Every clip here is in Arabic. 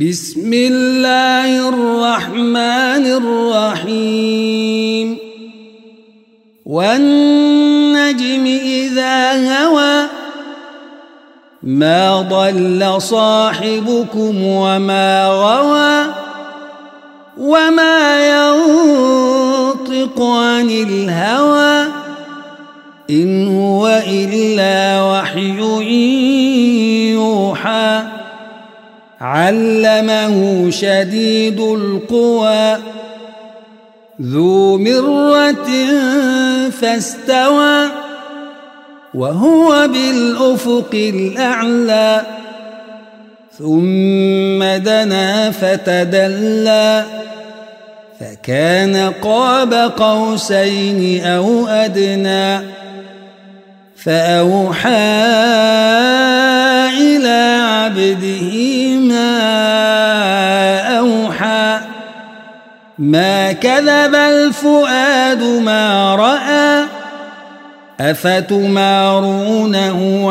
بسم الله الرحمن الرحيم. والنجم إذا هوى ما ضل صاحبكم وما غوى وما ينطق عن الهوى. إن علمه شديد القوى. ذو مرة فاستوى وهو بالأفق الأعلى. ثم دنا فتدلى فكان قاب قوسين أو أدنى. فأوحى ما كذب الفؤاد ما رأى أفتمارونه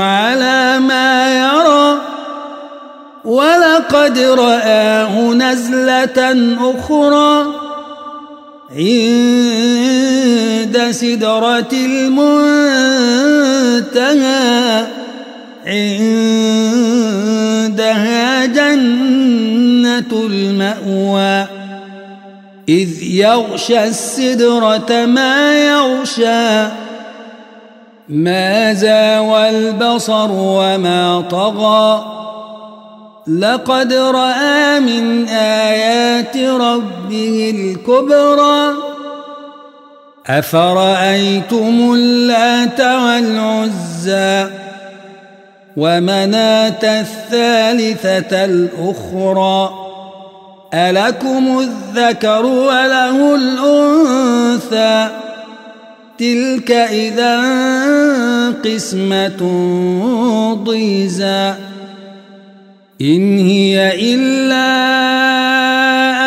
على ما يرى ولقد رآه نزلة أخرى عند سدرة المنتهى عندها جنة المأوى. إذ يغشى السدرة ما يغشى ما زاوى البصر وما طغى. لقد رأى من آيات ربه الكبرى. أفرأيتم اللات والعزى ومناة الثالثة الأخرى؟ ألكم الذكر وله الأنثى تلك إذا قسمة ضيزى إن هي إلا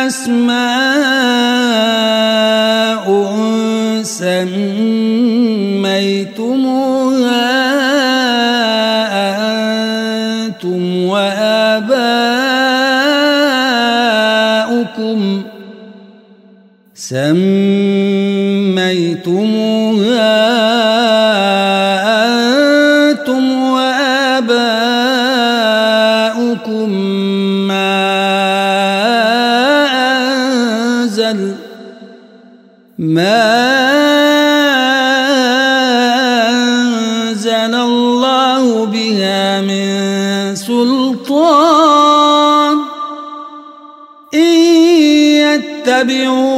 أسماء سميتموها سميتموها أنتم وآباؤكم ما أنزل ما أنزل الله بها من سلطان إن يتبعون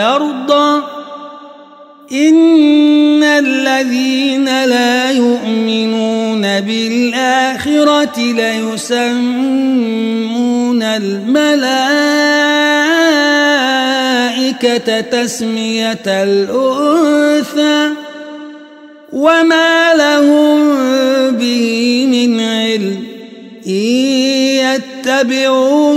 الذين لا يؤمنون بالآخرة ليسمون الملائكة تسمية الأنثى وما لهم به من علم إن يتبعون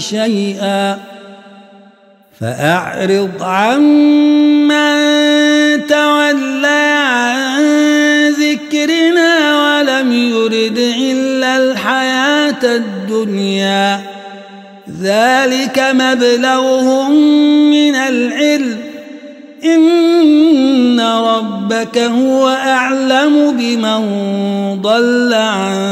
شيئا فأعرض عمن تولى عن ذكرنا ولم يرد إلا الحياة الدنيا. ذلك مبلغهم من العلم. إن ربك هو أعلم بمن ضل عن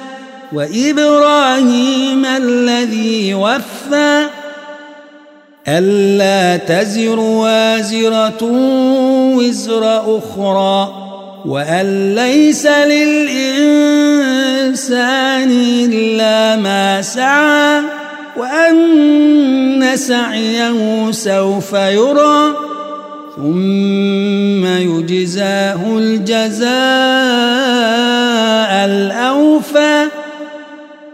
وإبراهيم الذي وفى ألا تزر وازرة وزر أخرى وأن ليس للإنسان إلا ما سعى وأن سعيه سوف يرى ثم يجزاه الجزاء الأوفى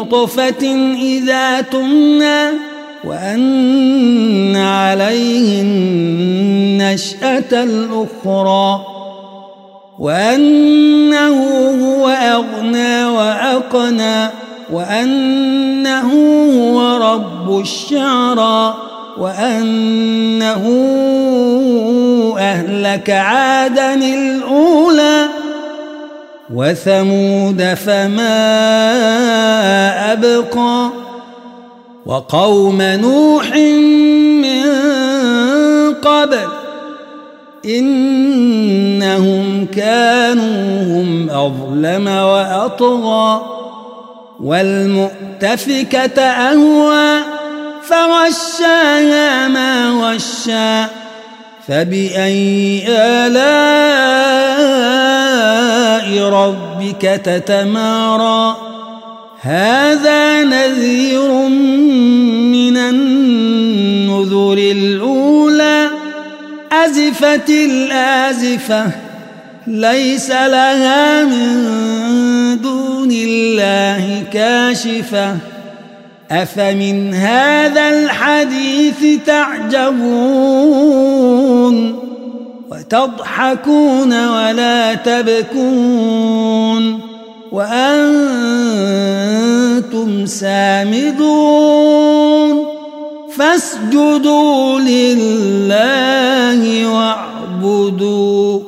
نطفة إذا تمنى وأن عليه النشأة الأخرى وأنه هو أغنى وأقنى وأنه هو رب الشعرى وأنه أهلك عادا الأولى وثمود فما أبقى وقوم نوح من قبل إنهم كانوا هم أظلم وأطغى والمؤتفكة أهوى فغشاها ما غشى فبأي ربك تتمارى. هذا نذير من النذر الأولى. أزفت الآزفة ليس لها من دون الله كاشفة. أفمن هذا الحديث تعجبون؟ وتضحكون ولا تبكون وأنتم سامدون فاسجدوا لله واعبدوا